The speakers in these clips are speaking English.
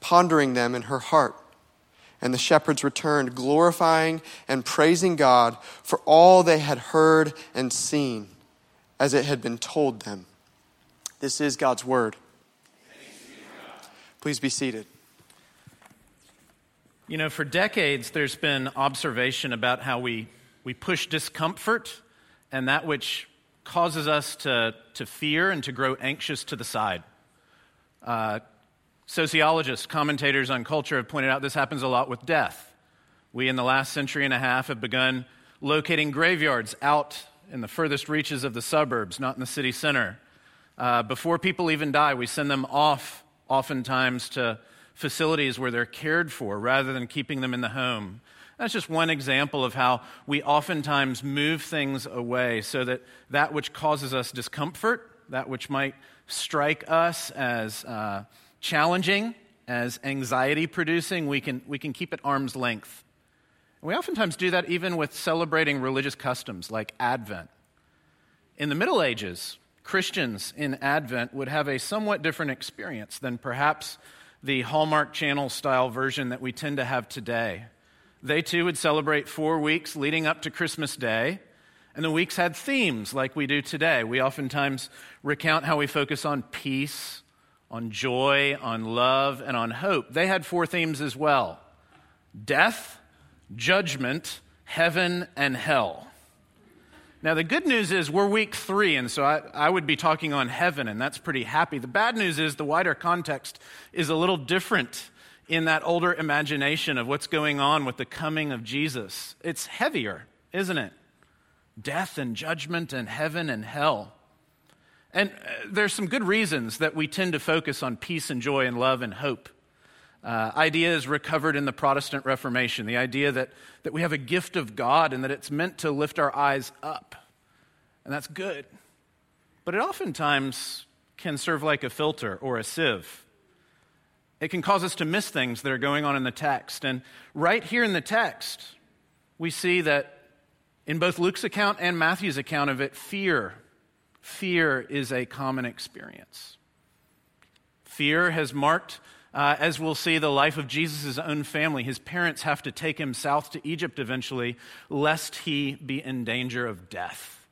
pondering them in her heart. And the shepherds returned, glorifying and praising God for all they had heard and seen, as it had been told them. This is God's word. Please be seated. You know, for decades, there's been observation about how we, we push discomfort and that which causes us to, to fear and to grow anxious to the side. Uh, Sociologists, commentators on culture have pointed out this happens a lot with death. We, in the last century and a half, have begun locating graveyards out in the furthest reaches of the suburbs, not in the city center. Uh, before people even die, we send them off, oftentimes, to facilities where they're cared for rather than keeping them in the home. That's just one example of how we oftentimes move things away so that that which causes us discomfort, that which might strike us as. Uh, challenging, as anxiety producing, we can, we can keep at arm's length. And we oftentimes do that even with celebrating religious customs like Advent. In the Middle Ages, Christians in Advent would have a somewhat different experience than perhaps the Hallmark Channel style version that we tend to have today. They too would celebrate four weeks leading up to Christmas Day, and the weeks had themes like we do today. We oftentimes recount how we focus on peace on joy, on love, and on hope. They had four themes as well death, judgment, heaven, and hell. Now, the good news is we're week three, and so I, I, would be talking on heaven, and that's pretty happy. The bad news is the wider context is a little different in that older imagination of what's going on with the coming of Jesus. It's heavier, isn't it? Death and judgment and heaven and hell. And uh, there's some good reasons that we tend to focus on peace and joy and love and hope. Uh, recovered in the Protestant Reformation the idea that, that we have a gift of God and that it's meant to lift our eyes up. And that's good. But it oftentimes can serve like a filter or a sieve. It can cause us to miss things that are going on in the text. And right here in the text, we see that in both Luke's account and Matthew's account of it, fear fear is a common experience. Fear has marked, uh, as we'll see, the life of Jesus' own family. His parents have to take him south to Egypt eventually, lest he be in danger of death.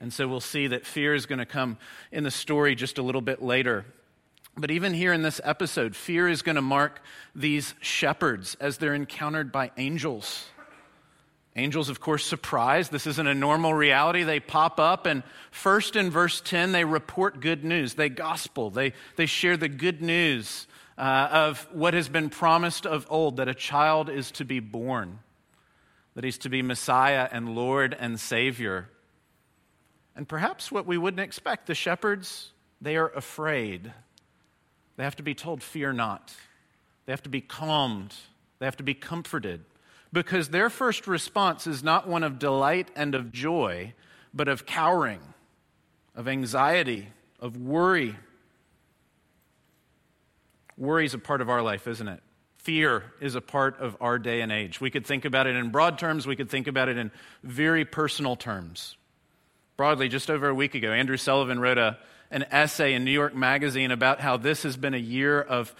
And so we'll see that fear is going to come in the story just a little bit later. But even here in this episode, fear is going to mark these shepherds as they're encountered by angels. Angels, of course, surprised. This isn't a normal reality. They pop up, and first in verse 10, they report good news. They gospel. They, they share the good news uh, of what has been promised of old that a child is to be born, that he's to be Messiah and Lord and Savior. And perhaps what we wouldn't expect the shepherds, they are afraid. They have to be told, Fear not. They have to be calmed. They have to be comforted because their first response is not one of delight and of joy, but of cowering, of anxiety, of worry. Worry is a part of our life, isn't it? fear is a part of our day and age. We could think about it in broad terms, we could think about it in very personal terms. Broadly, just over a week ago, Andrew Sullivan wrote a, an essay in New York Magazine about how this has been a year of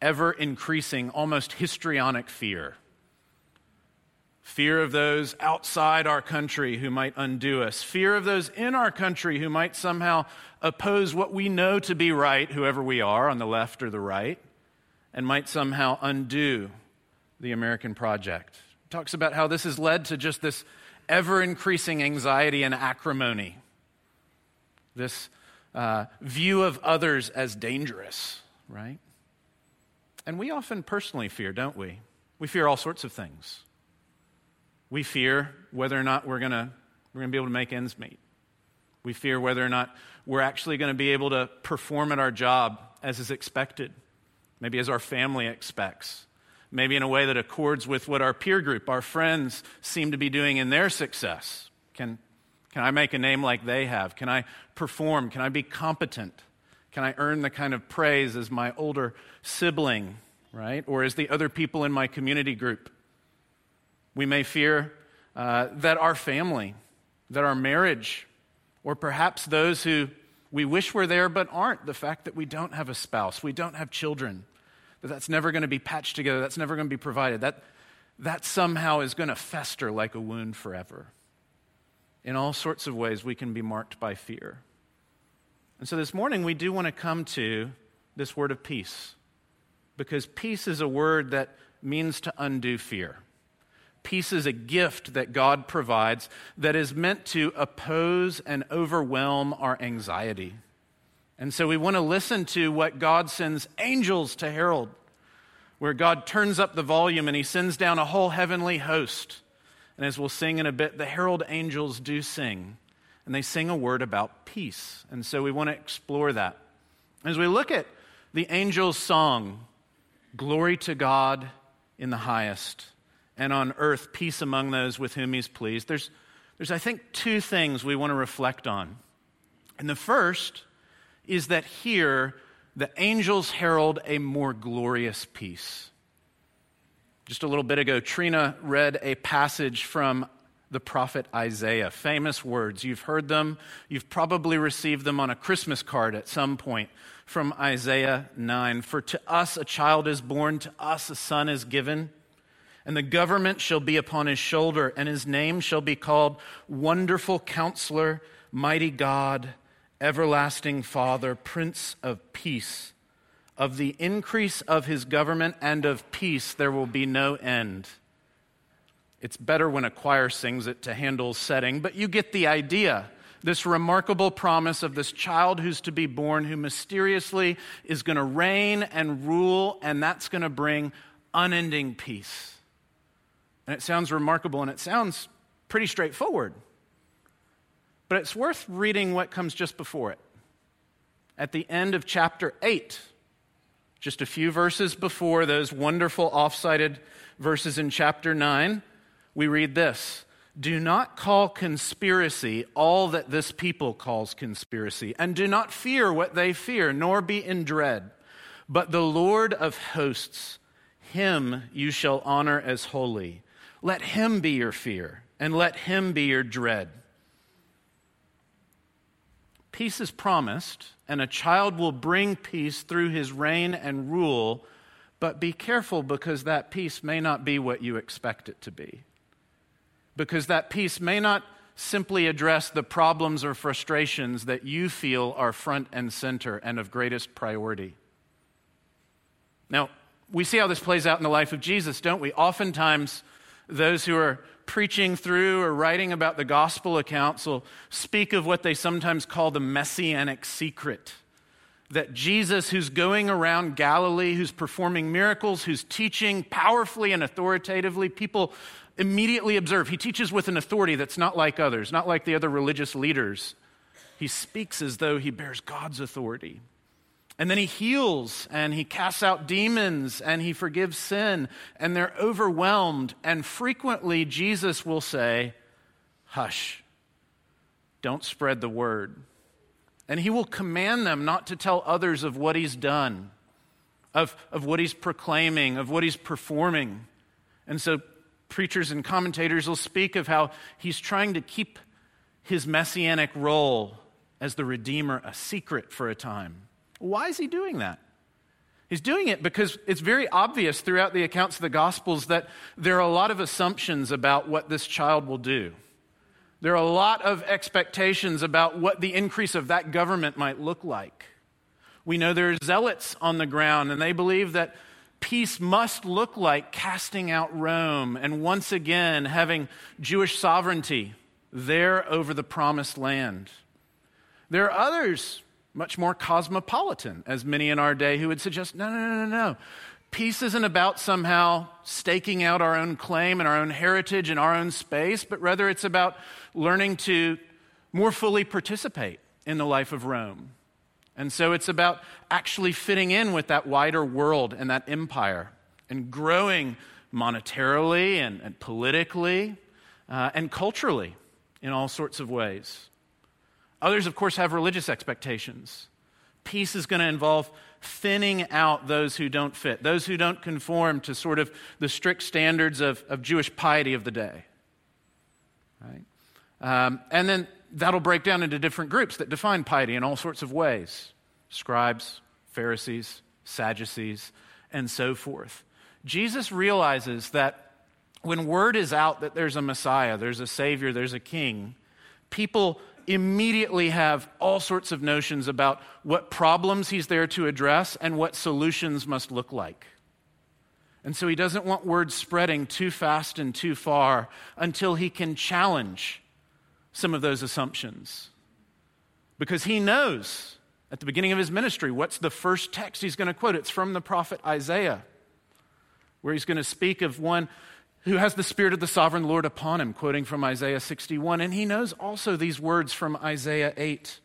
ever increasing, almost histrionic fear. Fear of those outside our country who might undo us. Fear of those in our country who might somehow oppose what we know to be right, whoever we are, on the left or the right, and might somehow undo the American project. talks about how this has led to just this ever increasing anxiety and acrimony, this uh, view of others as dangerous, right? And we often personally fear, don't we? We fear all sorts of things. We fear whether or not we're going to we're going to be able to make ends meet. We fear whether or not we're actually going to be able to perform at our job as is expected, maybe as our family expects, maybe in a way that accords with what our peer group, our friends, seem to be doing in their success. Can, can I make a name like they have? Can I perform? Can I be competent? Can I earn the kind of praise as my older sibling, right? Or as the other people in my community group? We may fear uh, that our family, that our marriage, or perhaps those who we wish were there but aren't, the fact that we don't have a spouse, we don't have children, that that's never going to be patched together, that's never going to be provided, that, that somehow is going to fester like a wound forever. In all sorts of ways, we can be marked by fear. And so this morning, we do want to come to this word of peace, because peace is a word that means to undo fear. Peace is a gift that God provides that is meant to oppose and overwhelm our anxiety. And so we want to listen to what God sends angels to herald, where God turns up the volume and he sends down a whole heavenly host. And as we'll sing in a bit, the herald angels do sing, and they sing a word about peace. And so we want to explore that. As we look at the angel's song, Glory to God in the highest and on earth peace among those with whom he's pleased. There's, there's, I think, two things we want to reflect on. And the first is that here the angels herald a more glorious peace. Just a little bit ago, Trina read a passage from the prophet Isaiah. Famous words. You've heard them. You've probably received them on a Christmas card at some point from Isaiah 9. For to us a child is born, to us a son is given and the government shall be upon his shoulder, and his name shall be called Wonderful Counselor, Mighty God, Everlasting Father, Prince of Peace. Of the increase of his government and of peace there will be no end. It's better when a choir sings it to Handel's setting, but you get the idea. This remarkable promise of this child who's to be born, who mysteriously is going to reign and rule, and that's going to bring unending peace. And it sounds remarkable and it sounds pretty straightforward. But it's worth reading what comes just before it. At the end of chapter 8, just a few verses before those wonderful off-cited verses in chapter 9, we read this Do not call conspiracy all that this people calls conspiracy, and do not fear what they fear, nor be in dread. But the Lord of hosts, him you shall honor as holy. Let him be your fear, and let him be your dread. Peace is promised, and a child will bring peace through his reign and rule, but be careful because that peace may not be what you expect it to be. Because that peace may not simply address the problems or frustrations that you feel are front and center and of greatest priority. Now, we see how this plays out in the life of Jesus, don't we? Oftentimes, those who are preaching through or writing about the gospel accounts will speak of what they sometimes call the messianic secret. That Jesus, who's going around Galilee, who's performing miracles, who's teaching powerfully and authoritatively, people immediately observe. He teaches with an authority that's not like others, not like the other religious leaders. He speaks as though he bears God's authority. And then he heals and he casts out demons and he forgives sin. And they're overwhelmed. And frequently, Jesus will say, Hush, don't spread the word. And he will command them not to tell others of what he's done of, of what he's proclaiming, of what he's performing. And so preachers and commentators will speak of how he's trying to keep his messianic role as the Redeemer a secret for a time. Why is he doing that? He's doing it because it's very obvious throughout the accounts of the Gospels that there are a lot of assumptions about what this child will do. There are a lot of expectations about what the increase of that government might look like. We know there are zealots on the ground, and they believe that peace must look like casting out Rome and once again having Jewish sovereignty there over the promised land. There are others, much more cosmopolitan, as many in our day, who would suggest no, no, no, no, no. Peace isn't about somehow staking out our own claim and our own heritage and our own space, but rather it's about learning to more fully participate in the life of Rome. And so it's about actually fitting in with that wider world and that empire and growing monetarily and, and politically uh, and culturally in all sorts of ways. Others, of course, have religious expectations. Peace is going to involve thinning out those who don't fit, those who don't conform to sort of the strict standards of, of Jewish piety of the day. Right? Um, and then that'll break down into different groups that define piety in all sorts of ways scribes, Pharisees, Sadducees, and so forth. Jesus realizes that when word is out that there's a Messiah, there's a Savior, there's a King, people immediately have all sorts of notions about what problems he's there to address and what solutions must look like. And so he doesn't want word spreading too fast and too far until he can challenge some of those assumptions. Because he knows at the beginning of his ministry what's the first text he's going to quote. It's from the prophet Isaiah, where he's going to speak of one who has the Spirit of the sovereign Lord upon him, quoting from Isaiah 61. And he knows also these words from Isaiah 8.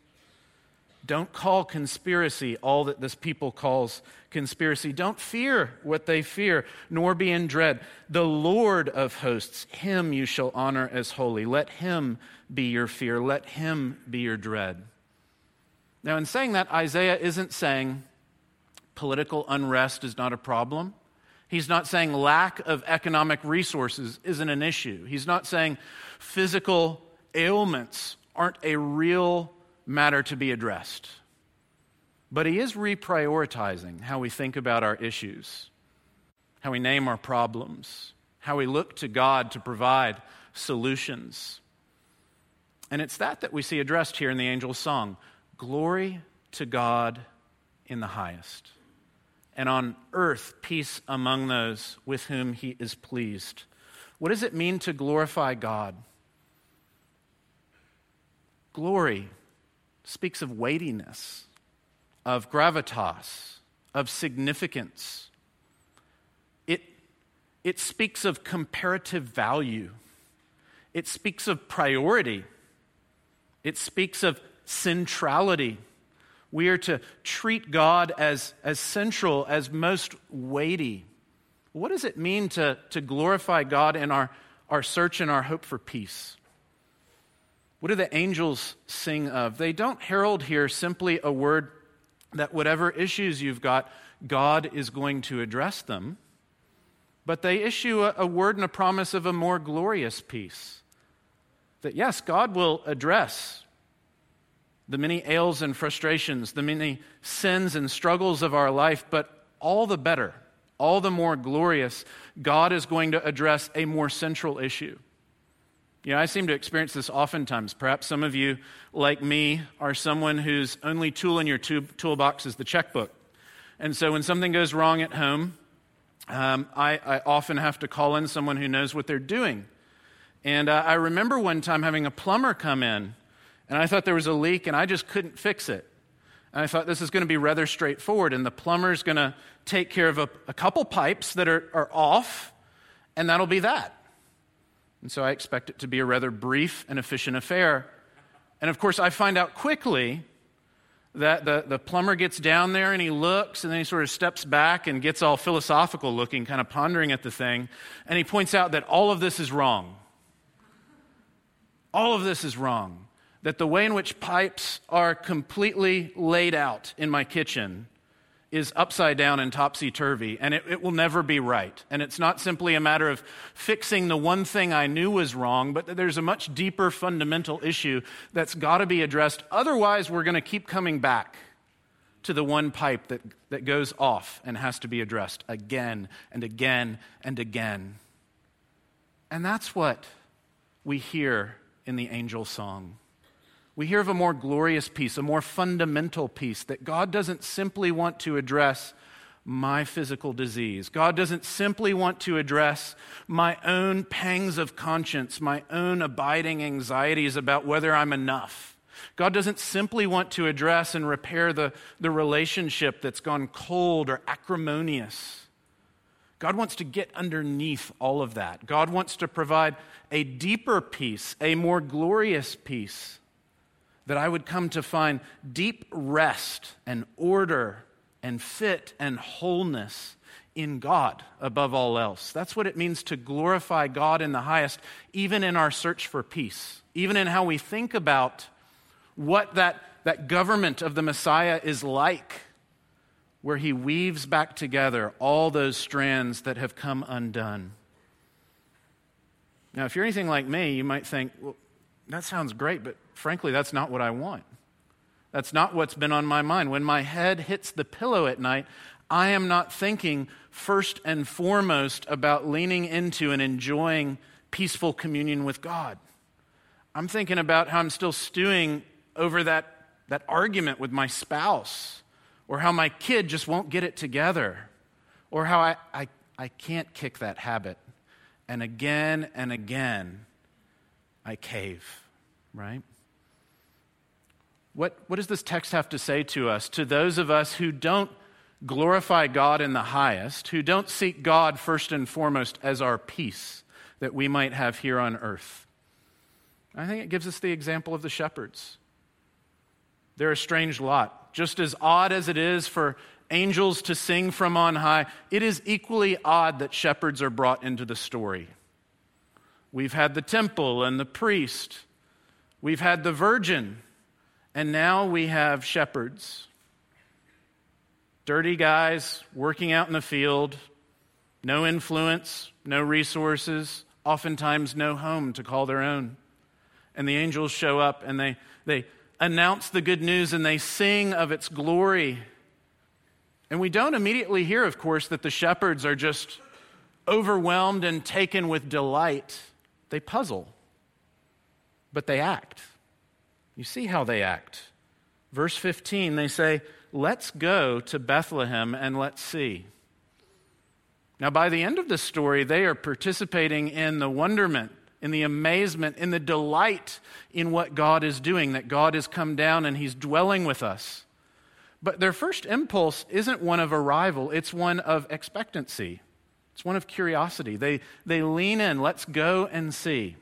Don't call conspiracy all that this people calls conspiracy. Don't fear what they fear, nor be in dread. The Lord of hosts, him you shall honor as holy. Let him be your fear, let him be your dread. Now, in saying that, Isaiah isn't saying political unrest is not a problem. He's not saying lack of economic resources isn't an issue. He's not saying physical ailments aren't a real matter to be addressed. But he is reprioritizing how we think about our issues, how we name our problems, how we look to God to provide solutions. And it's that that we see addressed here in the angel's song Glory to God in the highest, and on earth peace among those with whom he is pleased. What does it mean to glorify God? Glory speaks of weightiness, of gravitas, of significance. It, it speaks of comparative value. It speaks of priority. It speaks of centrality. We are to treat God as, as central, as most weighty. What does it mean to, to glorify God in our, our search and our hope for peace? What do the angels sing of? They don't herald here simply a word that whatever issues you've got, God is going to address them. But they issue a, a word and a promise of a more glorious peace. That yes, God will address the many ails and frustrations, the many sins and struggles of our life, but all the better, all the more glorious, God is going to address a more central issue. You know, I seem to experience this oftentimes. Perhaps some of you, like me, are someone whose only tool in your toolbox is the checkbook. And so when something goes wrong at home, um, I, I, often have to call in someone who knows what they're doing. And uh, I remember one time having a plumber come in and I thought there was a leak and I just couldn't fix it. And I thought this is going to be rather straightforward. And the plumber's going to take care of a, a couple pipes that are, are off, and that'll be that. And so I expect it to be a rather brief and efficient affair. And of course, I find out quickly that the, the plumber gets down there and he looks and then he sort of steps back and gets all philosophical looking, kind of pondering at the thing. And he points out that all of this is wrong. All of this is wrong that the way in which pipes are completely laid out in my kitchen is upside down and topsy turvy, and it, it, will never be right. And it's not simply a matter of fixing the one thing I knew was wrong, but there's a much deeper fundamental issue that's got to be addressed. Otherwise, we're going to keep coming back to the one pipe that, that goes off and has to be addressed again and again and again. And that's what we hear in the angel song we hear of a more glorious peace, a more fundamental peace, that God doesn't simply want to address my physical disease. God doesn't simply want to address my own pangs of conscience, my own abiding anxieties about whether I'm enough. God doesn't simply want to address and repair the, the relationship that's gone cold or acrimonious. God wants to get underneath all of that. God wants to provide a deeper peace, a more glorious peace that I would come to find deep rest and order and fit and wholeness in God above all else. That's what it means to glorify God in the highest, even in our search for peace, even in how we think about what that, that government of the Messiah is like, where he weaves back together all those strands that have come undone. Now, if you're anything like me, you might think, well, that sounds great, but frankly, that's not what I want. That's not what's been on my mind. When my head hits the pillow at night, I am not thinking first and foremost about leaning into and enjoying peaceful communion with God. I'm thinking about how I'm still stewing over that, that argument with my spouse, or how my kid just won't get it together, or how I, I, I can't kick that habit. And again and again, I cave, right? What, what does this text have to say to us? To those of us who don't glorify God in the highest, who don't seek God first and foremost as our peace that we might have here on earth. I think it gives us the example of the shepherds. They're a strange lot. Just as odd as it is for angels to sing from on high, it is equally odd that shepherds are brought into the story. We've had the temple and the priest, we've had the virgin, and now we have shepherds. Dirty guys working out in the field, no influence, no resources, oftentimes no home to call their own. And the angels show up and they, they announce the good news and they sing of its glory. And we don't immediately hear, of course, that the shepherds are just overwhelmed and taken with delight. They puzzle, but they act. You see how they act. Verse 15, they say, Let's go to Bethlehem and let's see. Now, by the end of the story, they are participating in the wonderment, in the amazement, in the delight in what God is doing, that God has come down and He's dwelling with us. But their first impulse isn't one of arrival, it's one of expectancy. It's one of curiosity. They, they lean in, let's go and see.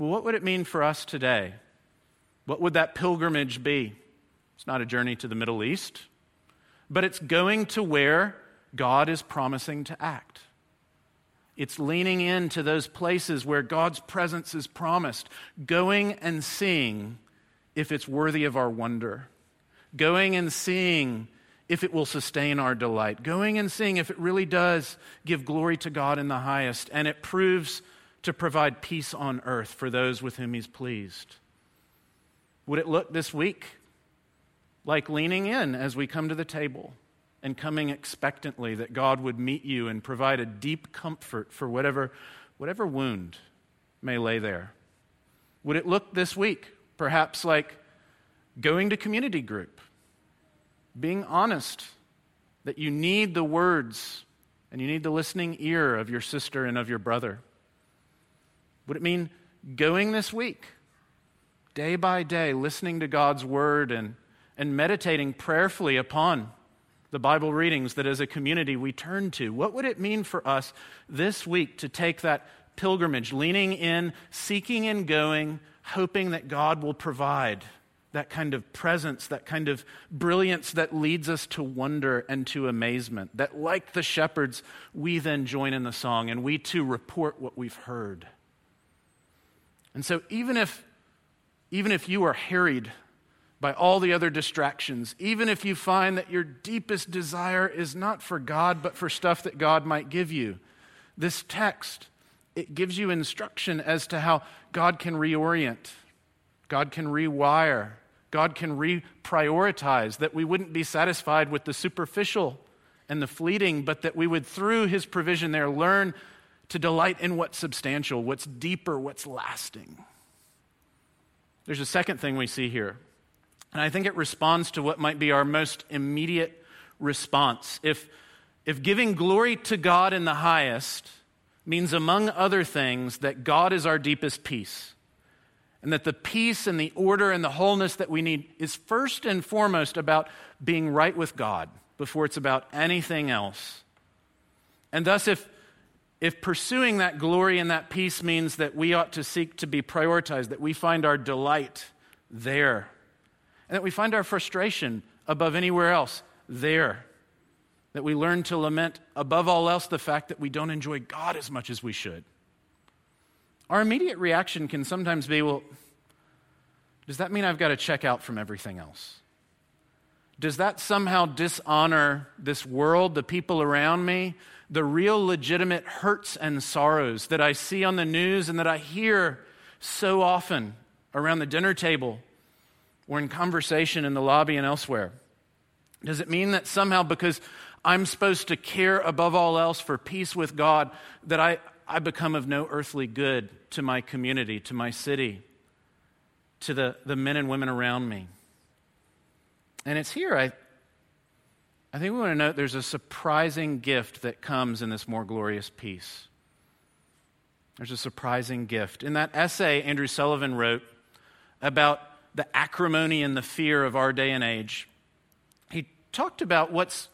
Well, what would it mean for us today? What would that pilgrimage be? It's not a journey to the Middle East, but it's going to where God is promising to act. It's leaning into those places where God's presence is promised, going and seeing if it's worthy of our wonder, going and seeing if it will sustain our delight, going and seeing if it really does give glory to God in the highest, and it proves to provide peace on earth for those with whom He's pleased. Would it look this week like leaning in as we come to the table and coming expectantly that God would meet you and provide a deep comfort for whatever, whatever wound may lay there? Would it look this week perhaps like going to community group? being honest that you need the words and you need the listening ear of your sister and of your brother? Would it mean going this week, day by day, listening to God's word and, and meditating prayerfully upon the Bible readings that as a community we turn to? What would it mean for us this week to take that pilgrimage, leaning in, seeking and going, hoping that God will provide? that kind of presence, that kind of brilliance that leads us to wonder and to amazement. That, like the shepherds, we then join in the song and we too report what we've heard. And so, even if, even if you are harried by all the other distractions, even if you find that your deepest desire is not for God, but for stuff that God might give you. This text, it gives you instruction as to how God can reorient, God can rewire, God can reprioritize, that we wouldn't be satisfied with the superficial and the fleeting, but that we would, through His provision there, learn to delight in what's substantial, what's deeper, what's lasting. There's a second thing we see here and I think it responds to what might be our most immediate response. If, if giving glory to God in the highest means, among other things, that God is our deepest peace, and that the peace and the order and the wholeness that we need is first and foremost about being right with God before it's about anything else. And thus, if, if pursuing that glory and that peace means that we ought to seek to be prioritized, that we find our delight there and that we find our frustration above anywhere else there. That we learn to lament above all else the fact that we don't enjoy God as much as we should. Our immediate reaction can sometimes be well, does that mean I've got to check out from everything else? Does that somehow dishonor this world, the people around me, the real legitimate hurts and sorrows that I see on the news and that I hear so often around the dinner table or in conversation in the lobby and elsewhere? Does it mean that somehow because I'm supposed to care above all else for peace with God, that I, I become of no earthly good to my community, to my city, to the, the men and women around me? And it's here, I, I think we want to note there's a surprising gift that comes in this more glorious peace. There's a surprising gift. In that essay Andrew Sullivan wrote about the acrimony and the fear of our day and age, he talked about what's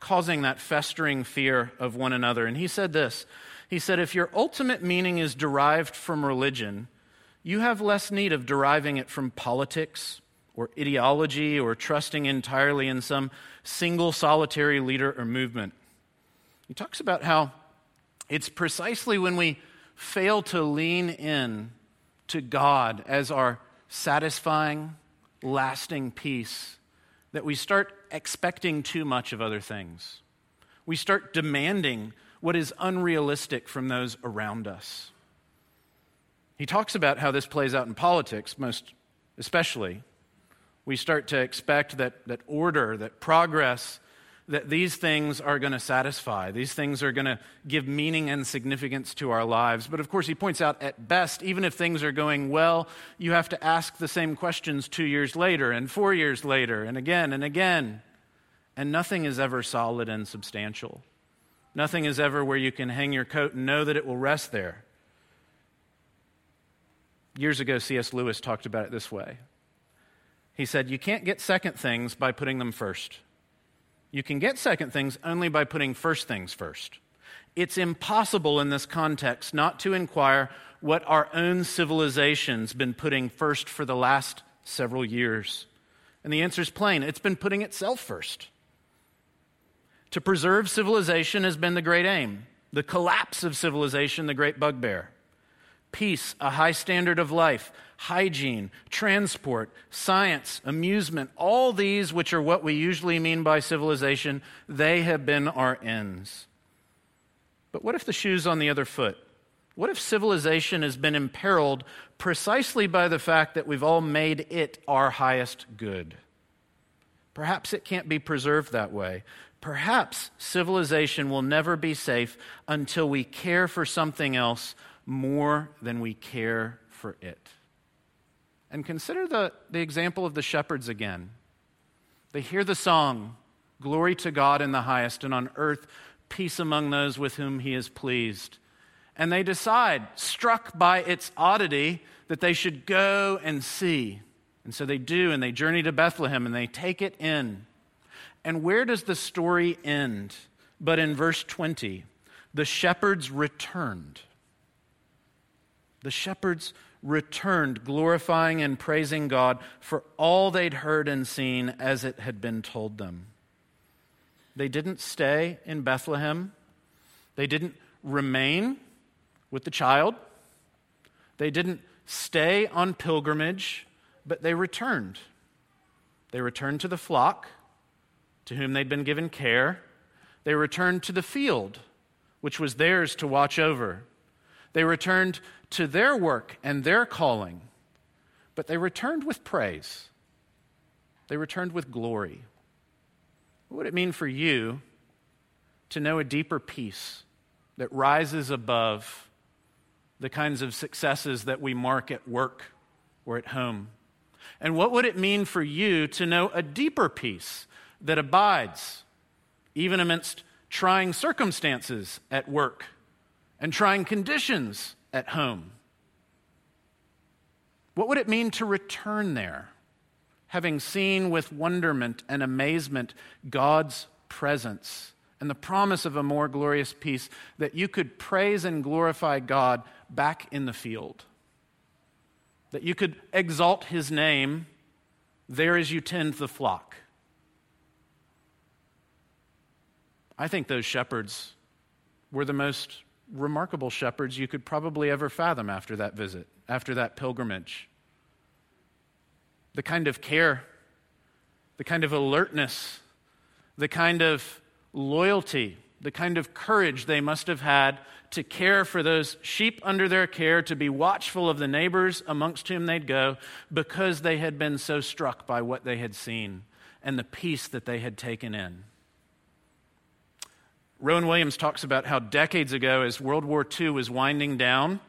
causing that festering fear of one another. And he said this He said, If your ultimate meaning is derived from religion, you have less need of deriving it from politics or ideology or trusting entirely in some single solitary leader or movement. He talks about how it's precisely when we fail to lean in to God as our satisfying, lasting peace that we start expecting too much of other things. We start demanding what is unrealistic from those around us. He talks about how this plays out in politics, most especially. We start to expect that, that order, that progress, that these things are going to satisfy. These things are going to give meaning and significance to our lives. But of course, he points out at best, even if things are going well, you have to ask the same questions two years later and four years later and again and again. And nothing is ever solid and substantial. Nothing is ever where you can hang your coat and know that it will rest there. Years ago, C.S. Lewis talked about it this way. He said, You can't get second things by putting them first. You can get second things only by putting first things first. It's impossible in this context not to inquire what our own civilization's been putting first for the last several years. And the answer is plain it's been putting itself first. To preserve civilization has been the great aim, the collapse of civilization, the great bugbear. Peace, a high standard of life, hygiene, transport, science, amusement, all these, which are what we usually mean by civilization, they have been our ends. But what if the shoe's on the other foot? What if civilization has been imperiled precisely by the fact that we've all made it our highest good? Perhaps it can't be preserved that way. Perhaps civilization will never be safe until we care for something else more than we care for it. And consider the, the example of the shepherds again. They hear the song, Glory to God in the highest, and on earth, peace among those with whom he is pleased. And they decide, struck by its oddity, that they should go and see. And so they do, and they journey to Bethlehem and they take it in. And where does the story end? But in verse 20, the shepherds returned. The shepherds returned, glorifying and praising God for all they'd heard and seen as it had been told them. They didn't stay in Bethlehem, they didn't remain with the child, they didn't stay on pilgrimage, but they returned. They returned to the flock to whom they'd been given care. They returned to the field, which was theirs to watch over. They returned to their work and their calling, but they returned with praise. They returned with glory. What would it mean for you to know a deeper peace that rises above the kinds of successes that we mark at work or at home? And what would it mean for you to know a deeper peace that abides even amidst trying circumstances at work and trying conditions at home? What would it mean to return there, having seen with wonderment and amazement God's presence and the promise of a more glorious peace, that you could praise and glorify God back in the field? That you could exalt his name there as you tend the flock? I think those shepherds were the most remarkable shepherds you could probably ever fathom after that visit, after that pilgrimage. The kind of care, the kind of alertness, the kind of loyalty, the kind of courage they must have had to care for those sheep under their care, to be watchful of the neighbors amongst whom they'd go, because they had been so struck by what they had seen and the peace that they had taken in. Rowan Williams talks about how decades ago, as World War II was winding down,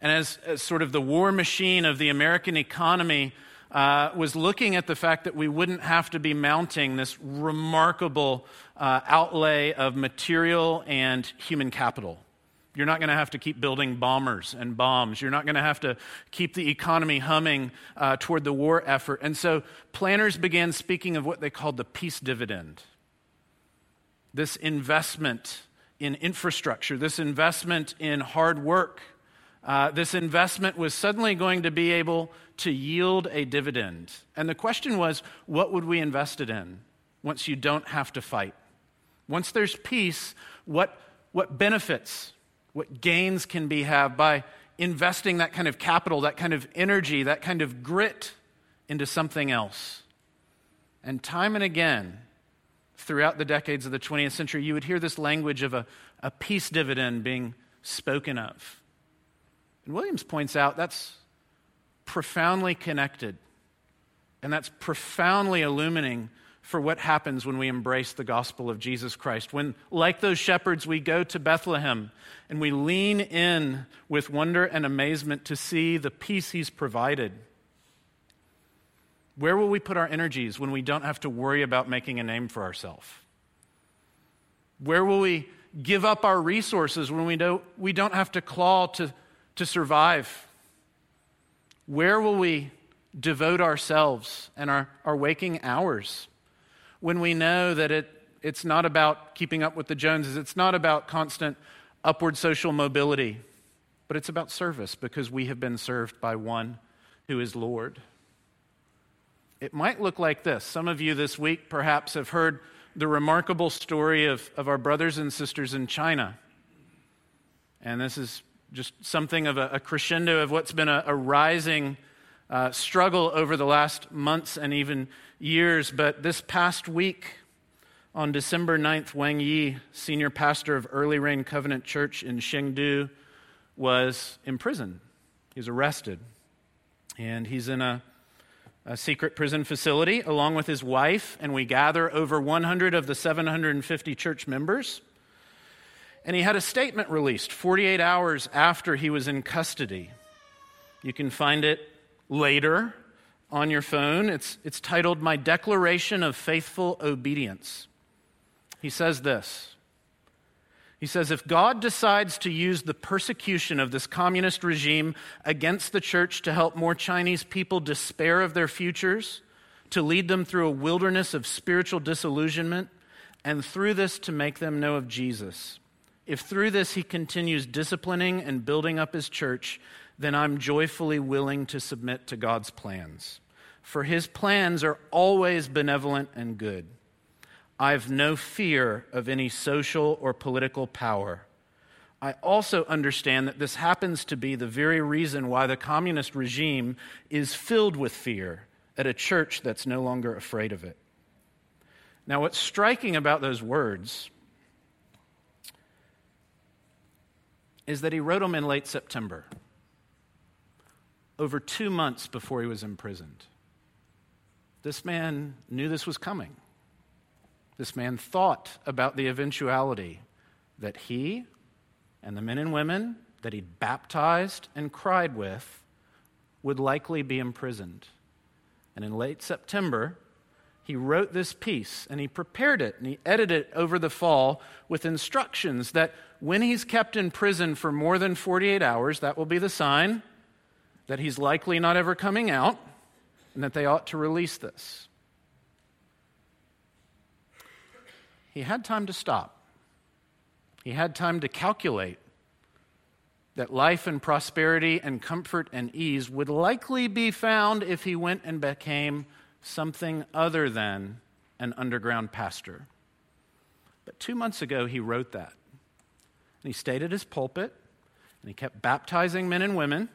and as, as sort of the war machine of the American economy uh, was looking at the fact that we wouldn't have to be mounting this remarkable uh, outlay of material and human capital. You're not going to have to keep building bombers and bombs. You're not going to have to keep the economy humming uh, toward the war effort. And so planners began speaking of what they called the peace dividend this investment in infrastructure, this investment in hard work, uh, this investment was suddenly going to be able to yield a dividend. And the question was, what would we invest it in once you don't have to fight? Once there's peace, what, what benefits, what gains can be had by investing that kind of capital, that kind of energy, that kind of grit into something else? And time and again, throughout the decades of the 20th century, you would hear this language of a, a peace dividend being spoken of. And Williams points out that's profoundly connected, and that's profoundly illuminating for what happens when we embrace the gospel of Jesus Christ. When, like those shepherds, we go to Bethlehem and we lean in with wonder and amazement to see the peace he's provided where will we put our energies when we don't have to worry about making a name for ourselves? Where will we give up our resources when we don't, we don't have to claw to, to survive? Where will we devote ourselves and our, our waking hours when we know that it, it's not about keeping up with the Joneses, it's not about constant upward social mobility, but it's about service because we have been served by one who is Lord? It might look like this. Some of you this week perhaps have heard the remarkable story of, of our brothers and sisters in China. And this is just something of a, a crescendo of what's been a, a rising uh, struggle over the last months and even years. But this past week, on December 9th, Wang Yi, senior pastor of Early Rain Covenant Church in Chengdu, was imprisoned. He was arrested. And he's in a a secret prison facility along with his wife, and we gather over 100 of the 750 church members. And he had a statement released 48 hours after he was in custody. You can find it later on your phone. It's, it's titled My Declaration of Faithful Obedience. He says this he says, if God decides to use the persecution of this communist regime against the church to help more Chinese people despair of their futures, to lead them through a wilderness of spiritual disillusionment, and through this to make them know of Jesus, if through this he continues disciplining and building up his church, then I'm joyfully willing to submit to God's plans. For his plans are always benevolent and good. I have no fear of any social or political power. I also understand that this happens to be the very reason why the communist regime is filled with fear at a church that's no longer afraid of it. Now, what's striking about those words is that he wrote them in late September, over two months before he was imprisoned. This man knew this was coming. This man thought about the eventuality that he and the men and women that he'd baptized and cried with would likely be imprisoned. And in late September, he wrote this piece and he prepared it and he edited it over the fall with instructions that when he's kept in prison for more than 48 hours, that will be the sign that he's likely not ever coming out and that they ought to release this. He had time to stop. He had time to calculate that life and prosperity and comfort and ease would likely be found if he went and became something other than an underground pastor. But two months ago, he wrote that. And he stayed at his pulpit, and he kept baptizing men and women,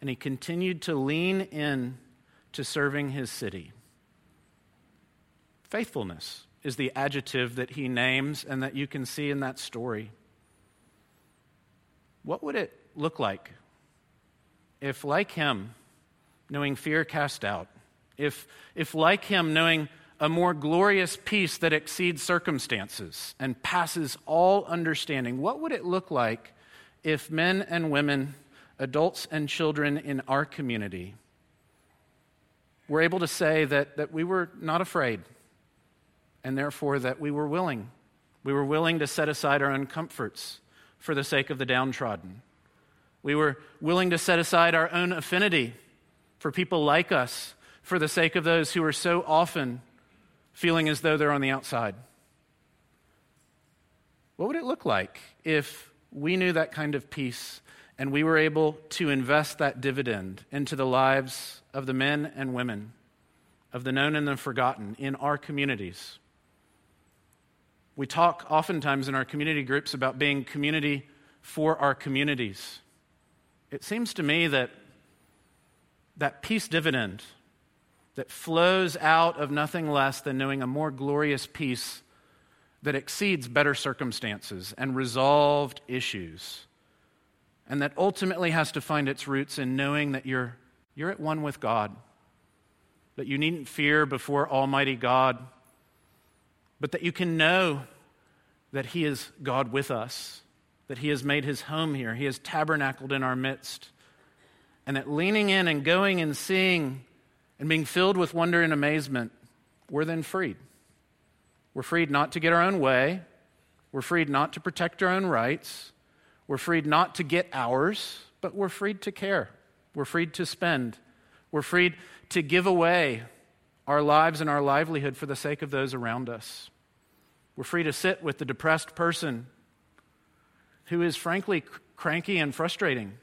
and he continued to lean in to serving his city. Faithfulness is the adjective that he names and that you can see in that story. What would it look like if, like him, knowing fear cast out, if, if like him, knowing a more glorious peace that exceeds circumstances and passes all understanding, what would it look like if men and women, adults and children in our community, were able to say that, that we were not afraid and therefore that we were willing? We were willing to set aside our own comforts for the sake of the downtrodden. We were willing to set aside our own affinity for people like us for the sake of those who are so often feeling as though they're on the outside. What would it look like if we knew that kind of peace and we were able to invest that dividend into the lives of the men and women, of the known and the forgotten in our communities? We talk oftentimes in our community groups about being community for our communities. It seems to me that that peace dividend that flows out of nothing less than knowing a more glorious peace that exceeds better circumstances and resolved issues, and that ultimately has to find its roots in knowing that you're, you're at one with God, that you needn't fear before Almighty God but that you can know that He is God with us, that He has made His home here, He has tabernacled in our midst, and that leaning in and going and seeing and being filled with wonder and amazement, we're then freed. We're freed not to get our own way, we're freed not to protect our own rights, we're freed not to get ours, but we're freed to care, we're freed to spend, we're freed to give away our lives and our livelihood for the sake of those around us. We're free to sit with the depressed person who is frankly cranky and frustrating.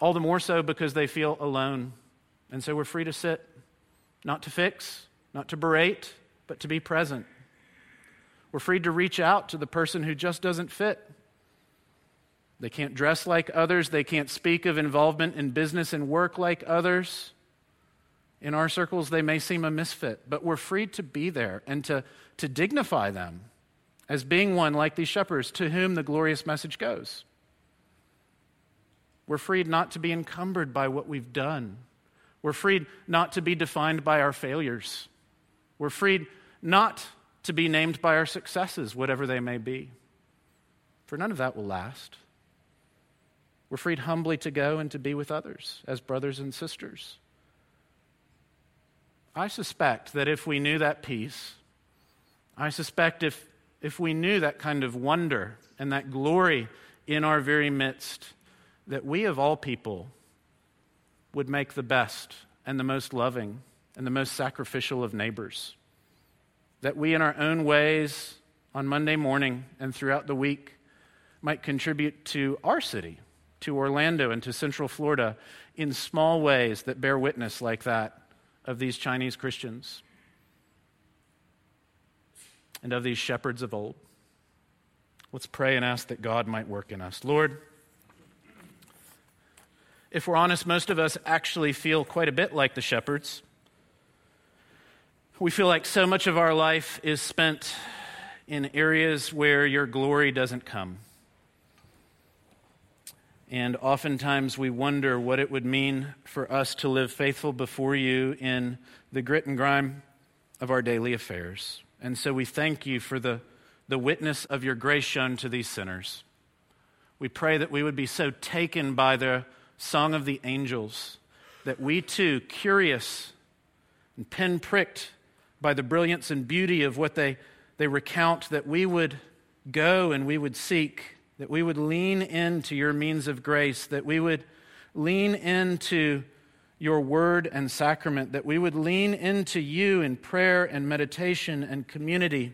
All the more so because they feel alone. And so we're free to sit, not to fix, not to berate, but to be present. We're free to reach out to the person who just doesn't fit. They can't dress like others. They can't speak of involvement in business and work like others. In our circles, they may seem a misfit, but we're free to be there and to, to dignify them as being one like these shepherds to whom the glorious message goes. We're freed not to be encumbered by what we've done. We're freed not to be defined by our failures. We're freed not to be named by our successes, whatever they may be. For none of that will last. We're freed humbly to go and to be with others as brothers and sisters. I suspect that if we knew that peace, I suspect if, if we knew that kind of wonder and that glory in our very midst, that we of all people would make the best and the most loving and the most sacrificial of neighbors. That we, in our own ways, on Monday morning and throughout the week, might contribute to our city, to Orlando, and to Central Florida in small ways that bear witness like that of these Chinese Christians and of these shepherds of old. Let's pray and ask that God might work in us. Lord, if we're honest, most of us actually feel quite a bit like the shepherds. We feel like so much of our life is spent in areas where your glory doesn't come. And oftentimes we wonder what it would mean for us to live faithful before you in the grit and grime of our daily affairs. And so we thank you for the, the witness of your grace shown to these sinners. We pray that we would be so taken by the song of the angels that we too, curious and pinpricked by the brilliance and beauty of what they, they recount, that we would go and we would seek that we would lean into your means of grace, that we would lean into your word and sacrament, that we would lean into you in prayer and meditation and community,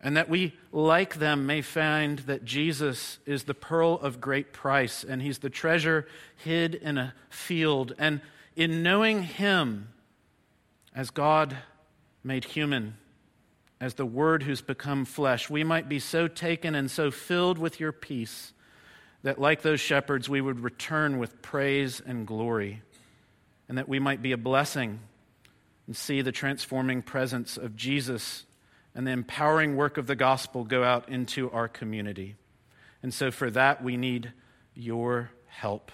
and that we, like them, may find that Jesus is the pearl of great price and he's the treasure hid in a field. And in knowing him as God made human, as the Word who's become flesh, we might be so taken and so filled with your peace that, like those shepherds, we would return with praise and glory, and that we might be a blessing and see the transforming presence of Jesus and the empowering work of the gospel go out into our community. And so, for that, we need your help.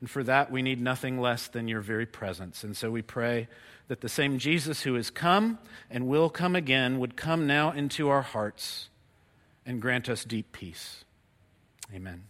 And for that, we need nothing less than your very presence. And so we pray that the same Jesus who has come and will come again would come now into our hearts and grant us deep peace. Amen.